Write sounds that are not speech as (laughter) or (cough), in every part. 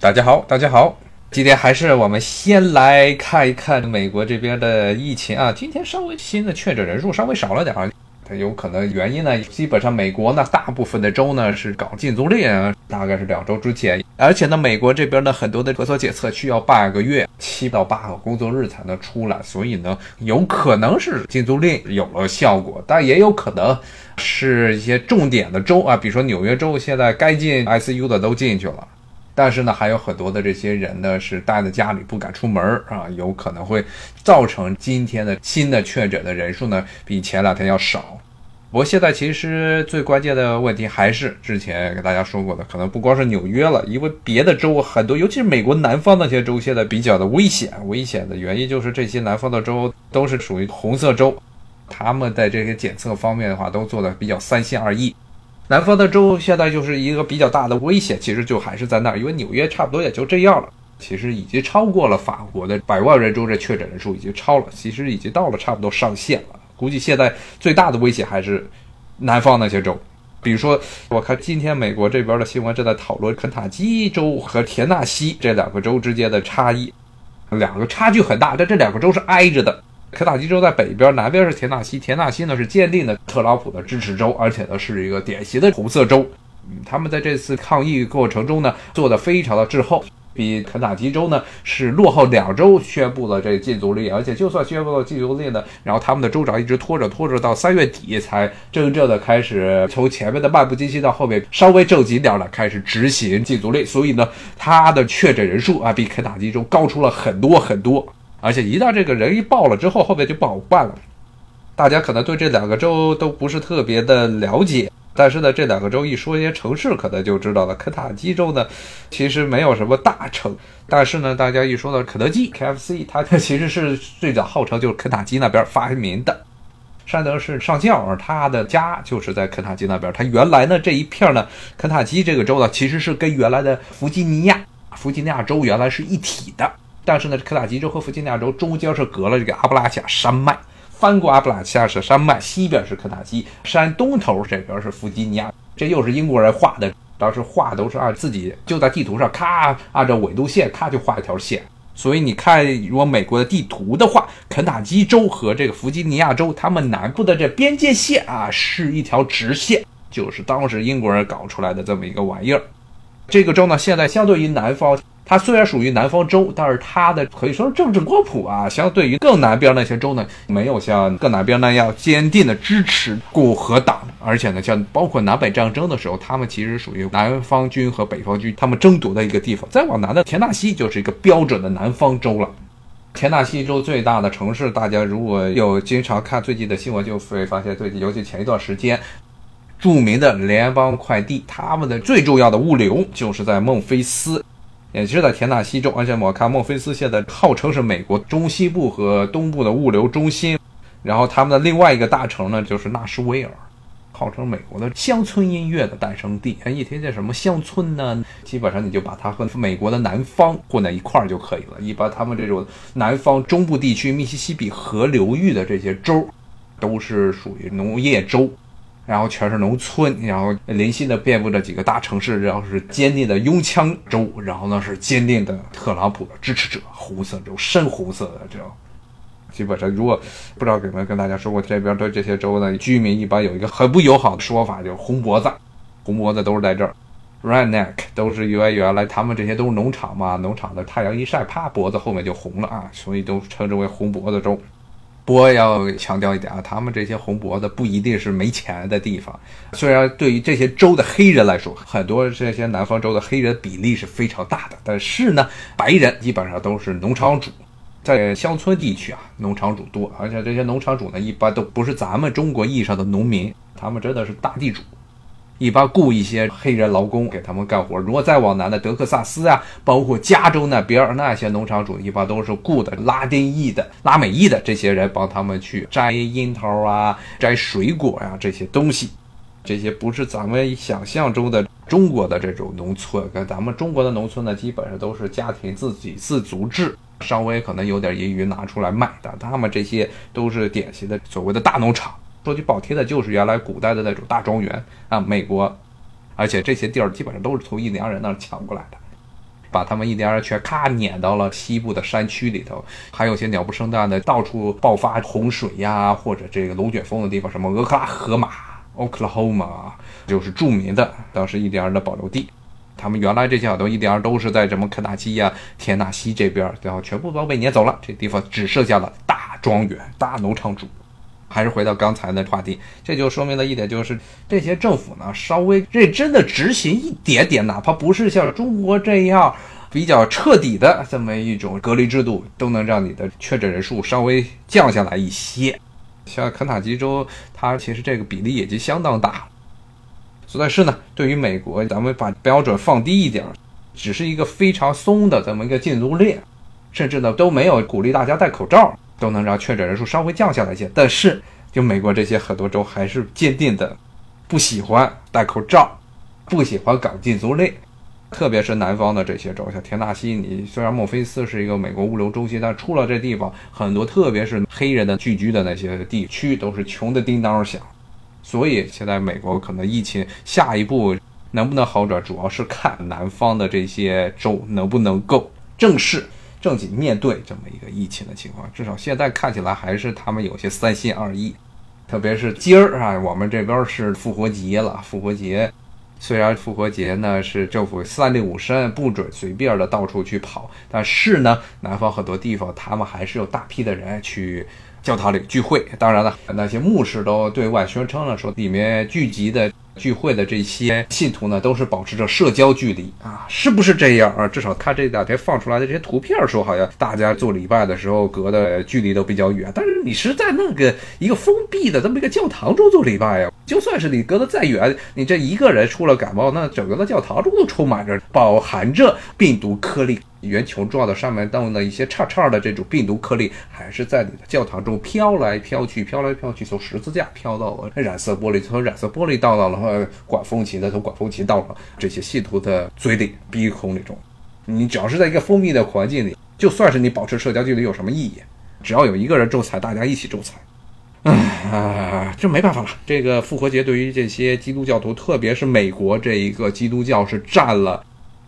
大家好，大家好，今天还是我们先来看一看美国这边的疫情啊。今天稍微新的确诊人数稍微少了点儿，它有可能原因呢，基本上美国呢大部分的州呢是搞禁足令，大概是两周之前，而且呢美国这边呢很多的核酸检测需要半个月，七到八个工作日才能出来，所以呢有可能是禁足令有了效果，但也有可能是一些重点的州啊，比如说纽约州现在该进 ICU 的都进去了。但是呢，还有很多的这些人呢，是待在家里不敢出门啊，有可能会造成今天的新的确诊的人数呢比前两天要少。不过现在其实最关键的问题还是之前跟大家说过的，可能不光是纽约了，因为别的州很多，尤其是美国南方那些州现在比较的危险。危险的原因就是这些南方的州都是属于红色州，他们在这些检测方面的话都做的比较三心二意。南方的州现在就是一个比较大的危险，其实就还是在那儿，因为纽约差不多也就这样了，其实已经超过了法国的百万人州这确诊人数已经超了，其实已经到了差不多上限了。估计现在最大的威胁还是南方那些州，比如说我看今天美国这边的新闻正在讨论肯塔基州和田纳西这两个州之间的差异，两个差距很大，但这两个州是挨着的。肯塔基州在北边，南边是田纳西。田纳西呢是坚定的特朗普的支持州，而且呢是一个典型的红色州。嗯，他们在这次抗议过程中呢做的非常的滞后，比肯塔基州呢是落后两周宣布了这禁足令，而且就算宣布了禁足令呢，然后他们的州长一直拖着拖着到三月底才真正的开始从前面的漫不经心到后面稍微正经点的开始执行禁足令，所以呢他的确诊人数啊比肯塔基州高出了很多很多。而且一旦这个人一爆了之后，后面就不好办了。大家可能对这两个州都不是特别的了解，但是呢，这两个州一说一些城市，可能就知道了。肯塔基州呢，其实没有什么大城，但是呢，大家一说到肯德基 （KFC），它其实是最早号称就是肯塔基那边发明的。山德士上校他的家就是在肯塔基那边。他原来呢这一片呢，肯塔基这个州呢，其实是跟原来的弗吉尼亚、弗吉尼亚州原来是一体的。但是呢，肯塔基州和弗吉尼亚州中间是隔了这个阿布拉恰山脉，翻过阿布拉恰是山脉，西边是肯塔基，山东头这边是弗吉尼亚，这又是英国人画的，当时画都是按自己就在地图上咔按照纬度线咔就画一条线，所以你看，如果美国的地图的话，肯塔基州和这个弗吉尼亚州，他们南部的这边界线啊是一条直线，就是当时英国人搞出来的这么一个玩意儿。这个州呢，现在相对于南方。它虽然属于南方州，但是它的可以说是政治光谱啊，相对于更南边那些州呢，没有像更南边那样坚定的支持共和党。而且呢，像包括南北战争的时候，他们其实属于南方军和北方军他们争夺的一个地方。再往南的田纳西就是一个标准的南方州了。田纳西州最大的城市，大家如果有经常看最近的新闻，就会发现最近，尤其前一段时间，著名的联邦快递，他们的最重要的物流就是在孟菲斯。也是在田纳西州，而且我看孟菲斯现在号称是美国中西部和东部的物流中心。然后他们的另外一个大城呢，就是纳什维尔，号称美国的乡村音乐的诞生地。一听见什么乡村呢，基本上你就把它和美国的南方混在一块儿就可以了。一般他们这种南方中部地区、密西西比河流域的这些州，都是属于农业州。然后全是农村，然后零星的遍布着几个大城市，然后是坚定的拥枪州，然后呢是坚定的特朗普的支持者，红色州，深红色的州。基本上，如果不知道有没有跟大家说过，这边对这些州呢，居民一般有一个很不友好的说法，就是红脖子，红脖子都是在这儿，redneck 都是因为原来他们这些都是农场嘛，农场的太阳一晒，啪，脖子后面就红了啊，所以都称之为红脖子州。不过要强调一点啊，他们这些红脖子不一定是没钱的地方。虽然对于这些州的黑人来说，很多这些南方州的黑人比例是非常大的，但是呢，白人基本上都是农场主，在乡村地区啊，农场主多，而且这些农场主呢，一般都不是咱们中国意义上的农民，他们真的是大地主。一般雇一些黑人劳工给他们干活。如果再往南的德克萨斯啊，包括加州那边那些农场主，一般都是雇的拉丁裔的、拉美裔的这些人帮他们去摘樱桃啊、摘水果呀这些东西。这些不是咱们想象中的中国的这种农村，跟咱们中国的农村呢，基本上都是家庭自给自足制，稍微可能有点盈余拿出来卖的。他们这些都是典型的所谓的大农场。说句不好听的，就是原来古代的那种大庄园啊，美国，而且这些地儿基本上都是从印第安人那儿抢过来的。把他们印第安人全咔撵到了西部的山区里头，还有些鸟不生蛋的，到处爆发洪水呀，或者这个龙卷风的地方，什么俄克拉荷马 （Oklahoma） 就是著名的当时印第安人的保留地。他们原来这些都印第安都是在什么肯塔基呀、田纳西这边，然后全部都被撵走了，这地方只剩下了大庄园、大农场主。还是回到刚才的话题，这就说明了一点，就是这些政府呢，稍微认真的执行一点点，哪怕不是像中国这样比较彻底的这么一种隔离制度，都能让你的确诊人数稍微降下来一些。像肯塔基州，它其实这个比例已经相当大了。但是呢，对于美国，咱们把标准放低一点，只是一个非常松的这么一个禁足令，甚至呢都没有鼓励大家戴口罩。都能让确诊人数稍微降下来些，但是就美国这些很多州还是坚定的不喜欢戴口罩，不喜欢搞禁足令，特别是南方的这些州，像田纳西，你虽然墨菲斯是一个美国物流中心，但出了这地方，很多特别是黑人的聚居的那些地区都是穷的叮当响，所以现在美国可能疫情下一步能不能好转，主要是看南方的这些州能不能够正视。正经面对这么一个疫情的情况，至少现在看起来还是他们有些三心二意。特别是今儿啊，我们这边是复活节了。复活节虽然复活节呢是政府三令五申不准随便的到处去跑，但是呢，南方很多地方他们还是有大批的人去教堂里聚会。当然了，那些牧师都对外宣称了，说里面聚集的。聚会的这些信徒呢，都是保持着社交距离啊，是不是这样啊？至少看这两天放出来的这些图片说，好像大家做礼拜的时候隔的距离都比较远。但是你是在那个一个封闭的这么一个教堂中做礼拜呀，就算是你隔得再远，你这一个人出了感冒，那整个的教堂中都充满着饱含着病毒颗粒。圆球状的上面弄的一些叉叉的这种病毒颗粒，还是在你的教堂中飘来飘去，飘来飘去，从十字架飘到了染色玻璃，从染色玻璃到到了管风琴的，从管风琴到了这些信徒的嘴里、鼻孔里中。你只要是在一个封闭的环境里，就算是你保持社交距离有什么意义？只要有一个人仲裁，大家一起仲裁。唉，这没办法了。这个复活节对于这些基督教徒，特别是美国这一个基督教是占了。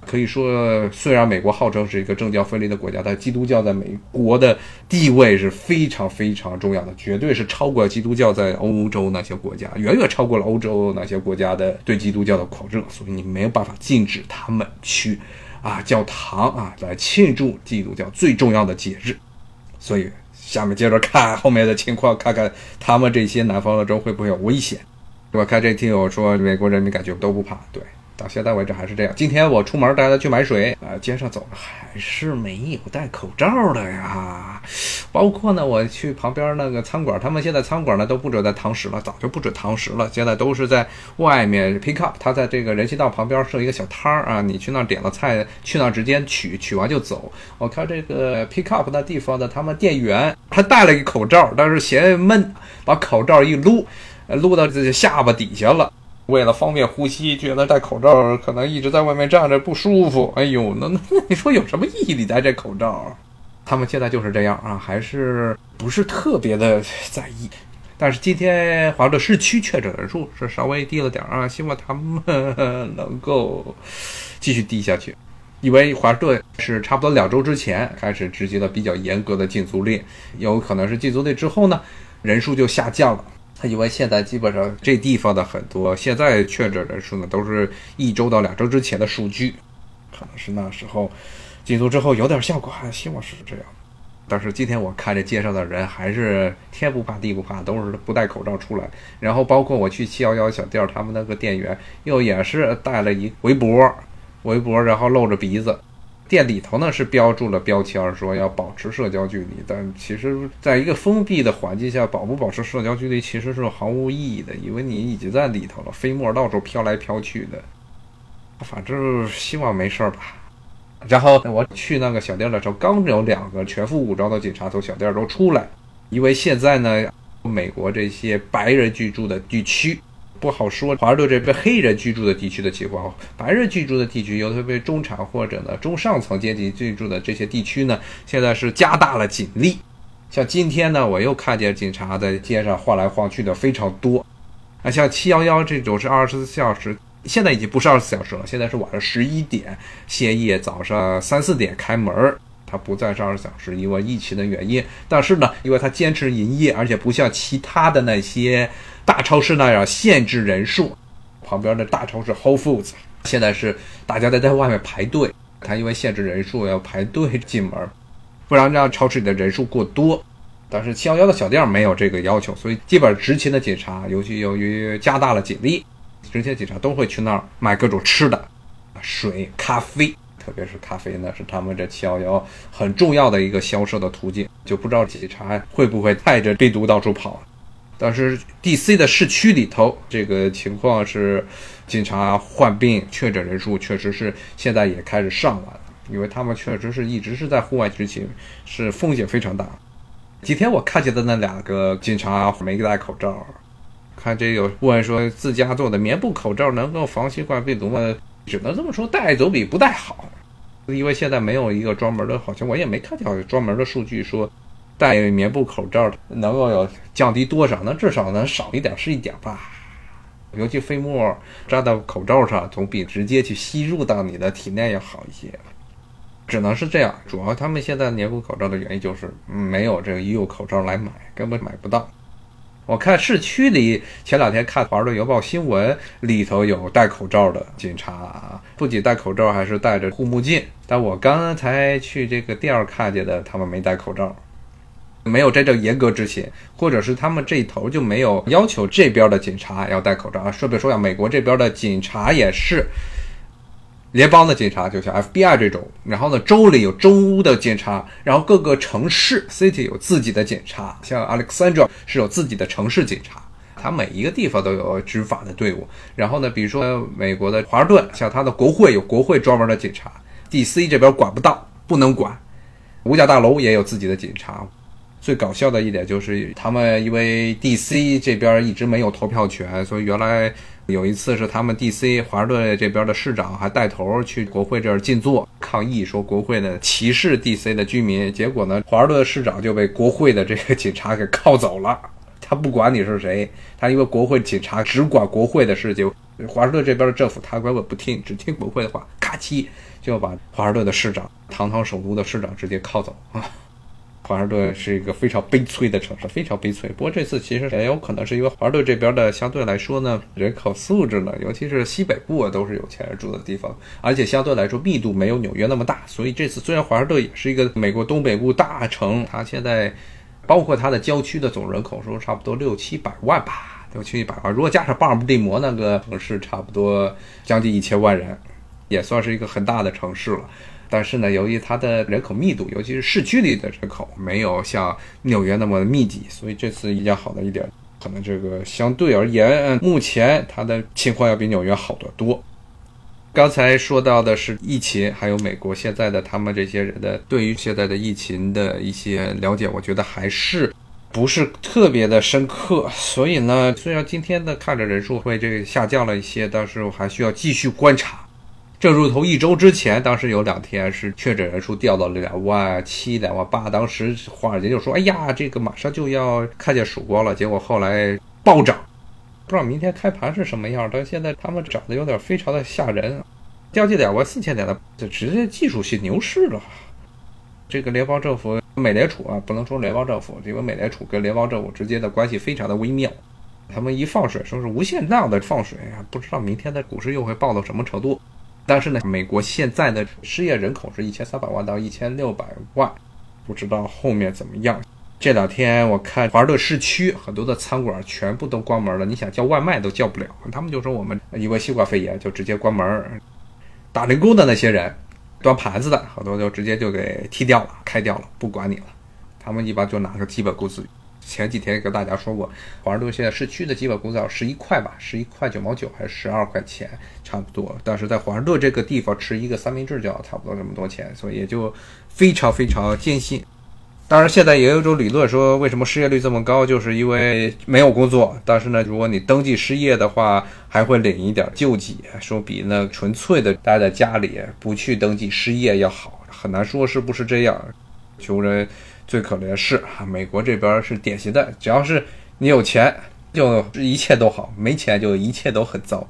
可以说，虽然美国号称是一个政教分离的国家，但基督教在美国的地位是非常非常重要的，绝对是超过基督教在欧洲那些国家，远远超过了欧洲那些国家的对基督教的狂热。所以你没有办法禁止他们去啊教堂啊来庆祝基督教最重要的节日。所以下面接着看后面的情况，看看他们这些南方的州会不会有危险。我看这听友说，美国人民感觉都不怕，对。到现在为止还是这样。今天我出门带他去买水，啊，街上走还是没有戴口罩的呀。包括呢，我去旁边那个餐馆，他们现在餐馆呢都不准在堂食了，早就不准堂食了。现在都是在外面 pick up，他在这个人行道旁边设一个小摊儿啊，你去那儿点了菜，去那儿直接取，取完就走。我看这个 pick up 那地方的他们店员还戴了一个口罩，但是嫌闷，把口罩一撸，撸到自己下巴底下了。为了方便呼吸，觉得戴口罩可能一直在外面站着不舒服。哎呦，那 (laughs) 那你说有什么意义？你戴这口罩？他们现在就是这样啊，还是不是特别的在意。但是今天华盛顿市区确诊人数是稍微低了点啊，希望他们能够继续低下去。因为华盛顿是差不多两周之前开始执行了比较严格的禁足令，有可能是禁足令之后呢，人数就下降了。他因为现在基本上这地方的很多现在确诊人数呢，都是一周到两周之前的数据，可能是那时候禁足之后有点效果，还希望是这样。但是今天我看这街上的人还是天不怕地不怕，都是不戴口罩出来。然后包括我去七幺幺小店，他们那个店员又也是戴了一围脖，围脖然后露着鼻子。店里头呢是标注了标签，说要保持社交距离，但其实在一个封闭的环境下，保不保持社交距离其实是毫无意义的，因为你已经在里头了，飞沫到处飘来飘去的。反正希望没事儿吧。然后我去那个小店的时候，刚有两个全副武装的警察从小店中出来，因为现在呢，美国这些白人居住的地区。不好说，华盛顿这边黑人居住的地区的情况，白人居住的地区，尤其是中产或者呢中上层阶级居住的这些地区呢，现在是加大了警力。像今天呢，我又看见警察在街上晃来晃去的非常多。啊，像七幺幺这种是二十四小时现在已经不是二十四小时了，现在是晚上十一点歇业，早上三四点开门儿。它不再是二十四小时，因为疫情的原因。但是呢，因为它坚持营业，而且不像其他的那些大超市那样限制人数。旁边的大超市 Whole Foods 现在是大家在在外面排队，它因为限制人数要排队进门，不然让超市里的人数过多。但是七幺幺的小店没有这个要求，所以基本上执勤的警察，尤其由于加大了警力，执勤警察都会去那儿买各种吃的，水、咖啡。特别是咖啡呢，是他们这七幺幺很重要的一个销售的途径，就不知道警察会不会带着病毒到处跑。但是 D.C. 的市区里头，这个情况是，警察患病确诊人数确实是现在也开始上来了，因为他们确实是一直是在户外执勤，是风险非常大。今天我看见的那两个警察没戴口罩，看这有问说自家做的棉布口罩能够防新冠病毒吗？只能这么说，戴总比不戴好，因为现在没有一个专门的，好像我也没看见专门的数据说，戴棉布口罩能够有降低多少，那至少能少一点是一点吧。尤其飞沫扎到口罩上，总比直接去吸入到你的体内要好一些。只能是这样，主要他们现在棉布口罩的原因就是没有这个医用口罩来买，根本买不到。我看市区里前两天看《华盛顿邮报》新闻里头有戴口罩的警察，不仅戴口罩，还是戴着护目镜。但我刚才去这个店儿看见的，他们没戴口罩，没有真正严格执行，或者是他们这一头就没有要求这边的警察要戴口罩啊。顺便说下，美国这边的警察也是。联邦的警察就像 FBI 这种，然后呢，州里有州的警察，然后各个城市 city 有自己的警察，像 Alexandra 是有自己的城市警察，它每一个地方都有执法的队伍。然后呢，比如说美国的华盛顿，像它的国会有国会专门的警察，DC 这边管不到，不能管，五角大楼也有自己的警察。最搞笑的一点就是，他们因为 DC 这边一直没有投票权，所以原来。有一次是他们 D.C. 华盛顿这边的市长还带头去国会这儿静坐抗议，说国会呢歧视 D.C. 的居民。结果呢，华盛顿市长就被国会的这个 (laughs) 警察给铐走了。他不管你是谁，他因为国会警察只管国会的事情，华盛顿这边的政府他根本不听，只听国会的话，咔叽就把华盛顿的市长，堂堂首都的市长直接铐走啊。华盛顿是一个非常悲催的城市，非常悲催。不过这次其实也有可能是因为华盛顿这边的相对来说呢，人口素质呢，尤其是西北部啊，都是有钱人住的地方，而且相对来说密度没有纽约那么大。所以这次虽然华盛顿也是一个美国东北部大城，它现在包括它的郊区的总人口数差不多六七百万吧，六七百万。如果加上巴尔的摩那个城市，差不多将近一千万人，也算是一个很大的城市了。但是呢，由于它的人口密度，尤其是市区里的人口没有像纽约那么密集，所以这次比较好的一点，可能这个相对而言，目前它的情况要比纽约好得多。刚才说到的是疫情，还有美国现在的他们这些人的对于现在的疫情的一些了解，我觉得还是不是特别的深刻。所以呢，虽然今天的看着人数会这个下降了一些，但是我还需要继续观察。正如头一周之前，当时有两天是确诊人数掉到了两万七、两万八，当时华尔街就说：“哎呀，这个马上就要看见曙光了。”结果后来暴涨，不知道明天开盘是什么样。但现在他们涨得有点非常的吓人，掉近两万四千点的，就直接技术性牛市了。这个联邦政府、美联储啊，不能说联邦政府，因为美联储跟联邦政府之间的关系非常的微妙，他们一放水说是无限量的放水，不知道明天的股市又会爆到什么程度。但是呢，美国现在的失业人口是一千三百万到一千六百万，不知道后面怎么样。这两天我看华盛顿市区很多的餐馆全部都关门了，你想叫外卖都叫不了。他们就说我们因为新冠肺炎就直接关门。打零工的那些人，端盘子的好多就直接就给踢掉了，开掉了，不管你了。他们一般就拿个基本工资。前几天跟大家说过，华盛顿现在市区的基本工资要十一块吧，十一块九毛九还是十二块钱，差不多。但是在华盛顿这个地方吃一个三明治就要差不多这么多钱，所以也就非常非常艰辛。当然，现在也有一种理论说，为什么失业率这么高，就是因为没有工作。但是呢，如果你登记失业的话，还会领一点救济，说比那纯粹的待在家里不去登记失业要好。很难说是不是这样，穷人。最可怜的是啊，美国这边是典型的，只要是你有钱，就一切都好；没钱就一切都很糟。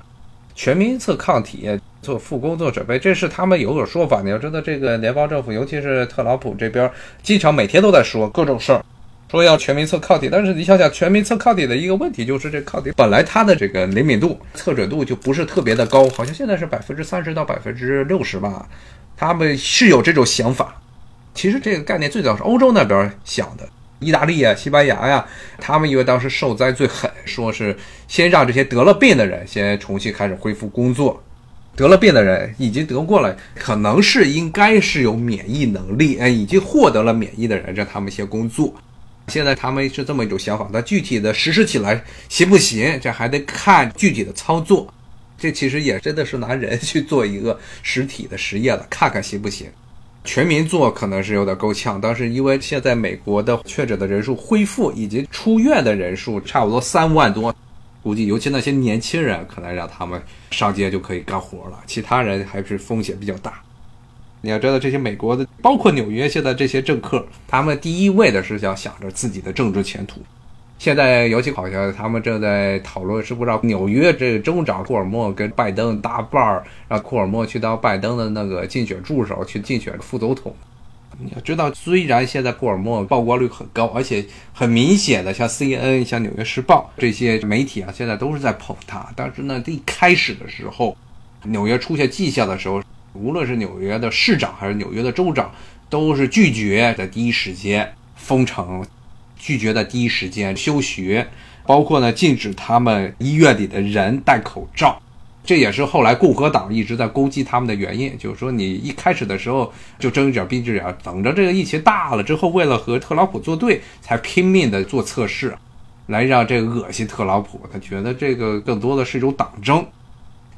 全民测抗体，做复工做准备，这是他们有所说法。你要知道，这个联邦政府，尤其是特朗普这边，经常每天都在说各种事儿，说要全民测抗体。但是你想想，全民测抗体的一个问题就是，这抗体本来它的这个灵敏度、测准度就不是特别的高，好像现在是百分之三十到百分之六十吧。他们是有这种想法。其实这个概念最早是欧洲那边想的。意大利啊，西班牙呀，他们因为当时受灾最狠，说是先让这些得了病的人先重新开始恢复工作。得了病的人已经得过了，可能是应该是有免疫能力，哎，已经获得了免疫的人，让他们先工作。现在他们是这么一种想法，但具体的实施起来行不行，这还得看具体的操作。这其实也真的是拿人去做一个实体的实验了，看看行不行。全民做可能是有点够呛，但是因为现在美国的确诊的人数恢复以及出院的人数差不多三万多，估计尤其那些年轻人可能让他们上街就可以干活了，其他人还是风险比较大。你要知道，这些美国的，包括纽约现在这些政客，他们第一位的是想想着自己的政治前途。现在尤其好像他们正在讨论，是不是让纽约这个州长库尔默跟拜登搭伴儿，让库尔默去当拜登的那个竞选助手，去竞选副总统。你要知道，虽然现在库尔默曝光率很高，而且很明显的，像 CNN、像纽约时报这些媒体啊，现在都是在捧他。但是呢，一开始的时候，纽约出现迹象的时候，无论是纽约的市长还是纽约的州长，都是拒绝在第一时间封城。拒绝的第一时间休学，包括呢禁止他们医院里的人戴口罩，这也是后来共和党一直在攻击他们的原因。就是说，你一开始的时候就睁一只眼闭一只眼，等着这个疫情大了之后，为了和特朗普作对，才拼命的做测试，来让这个恶心特朗普。他觉得这个更多的是一种党争。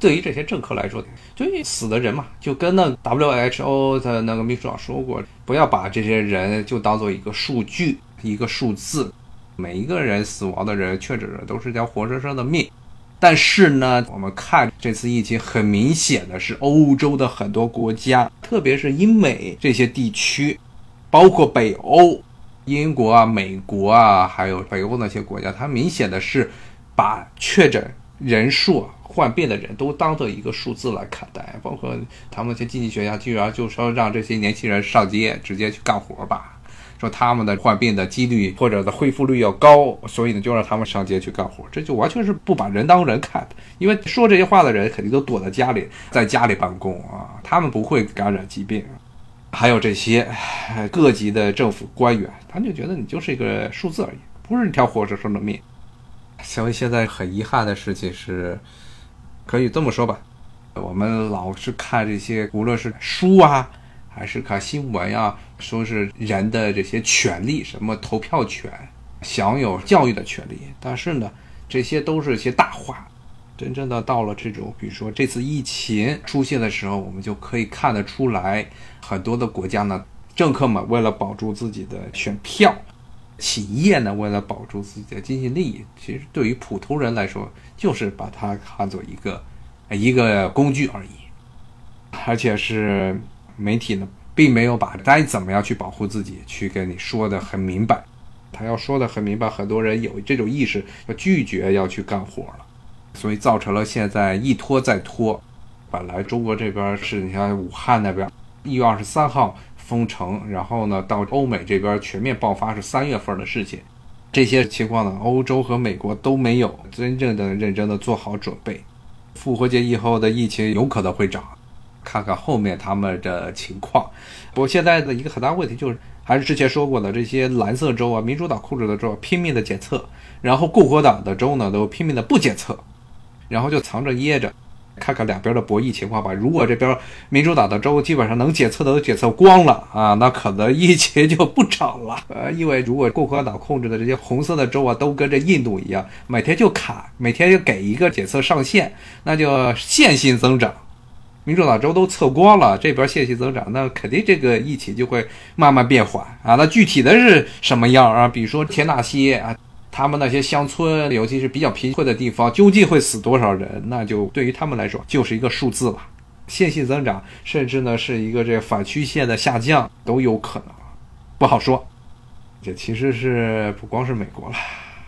对于这些政客来说，就死的人嘛，就跟那 WHO 的那个秘书长说过，不要把这些人就当做一个数据。一个数字，每一个人死亡的人、确诊的都是条活生生的命。但是呢，我们看这次疫情，很明显的是欧洲的很多国家，特别是英美这些地区，包括北欧、英国啊、美国啊，还有北欧那些国家，它明显的是把确诊人数、患病的人都当做一个数字来看待。包括他们那些经济学家，居然就说让这些年轻人上街直接去干活吧。说他们的患病的几率或者的恢复率要高，所以呢就让他们上街去干活，这就完全是不把人当人看的。因为说这些话的人肯定都躲在家里，在家里办公啊，他们不会感染疾病。还有这些各级的政府官员，他就觉得你就是一个数字而已，不是一条活生生的命。所以现在很遗憾的事情是，可以这么说吧，我们老是看这些，无论是书啊。还是看新闻呀，说是人的这些权利，什么投票权、享有教育的权利，但是呢，这些都是一些大话。真正的到了这种，比如说这次疫情出现的时候，我们就可以看得出来，很多的国家呢，政客们为了保住自己的选票，企业呢为了保住自己的经济利益，其实对于普通人来说，就是把它看作一个一个工具而已，而且是。媒体呢，并没有把该怎么样去保护自己去跟你说的很明白。他要说的很明白，很多人有这种意识，要拒绝要去干活了，所以造成了现在一拖再拖。本来中国这边是你像武汉那边一月二十三号封城，然后呢到欧美这边全面爆发是三月份的事情。这些情况呢，欧洲和美国都没有真正的认真的做好准备。复活节以后的疫情有可能会涨。看看后面他们的情况。不过现在的一个很大问题就是，还是之前说过的，这些蓝色州啊，民主党控制的州拼命的检测，然后共和党的州呢都拼命的不检测，然后就藏着掖着，看看两边的博弈情况吧。如果这边民主党的州基本上能检测的都检测光了啊，那可能疫情就不涨了。呃，(laughs) 因为如果共和党控制的这些红色的州啊，都跟这印度一样，每天就卡，每天就给一个检测上限，那就线性增长。民主党州都测光了，这边线性增长，那肯定这个疫情就会慢慢变缓啊。那具体的是什么样啊？比如说田纳西啊，他们那些乡村，尤其是比较贫困的地方，究竟会死多少人？那就对于他们来说就是一个数字了。线性增长，甚至呢是一个这反曲线的下降都有可能，不好说。这其实是不光是美国了，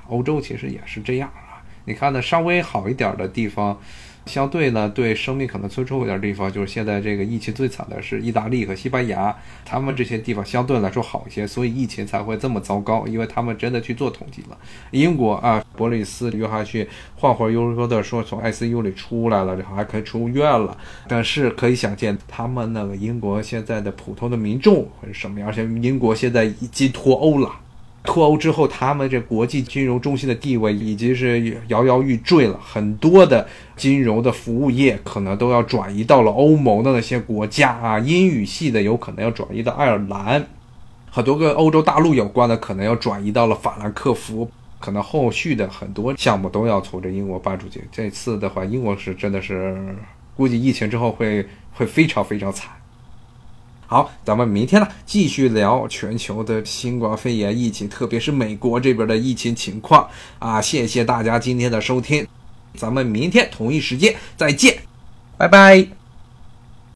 欧洲其实也是这样啊。你看呢，稍微好一点的地方。相对呢，对生命可能最重一点地方，就是现在这个疫情最惨的是意大利和西班牙，他们这些地方相对来说好一些，所以疫情才会这么糟糕，因为他们真的去做统计了。英国啊，博里斯约翰逊晃晃悠悠的说从 ICU 里出来了，然后还可以出院了，但是可以想见他们那个英国现在的普通的民众会是什么样，而且英国现在已经脱欧了。脱欧之后，他们这国际金融中心的地位已经是摇摇欲坠了。很多的金融的服务业可能都要转移到了欧盟的那些国家啊，英语系的有可能要转移到爱尔兰，很多跟欧洲大陆有关的可能要转移到了法兰克福，可能后续的很多项目都要从这英国搬出去。这次的话，英国是真的是估计疫情之后会会非常非常惨。好，咱们明天呢继续聊全球的新冠肺炎疫情，特别是美国这边的疫情情况啊！谢谢大家今天的收听，咱们明天同一时间再见，拜拜。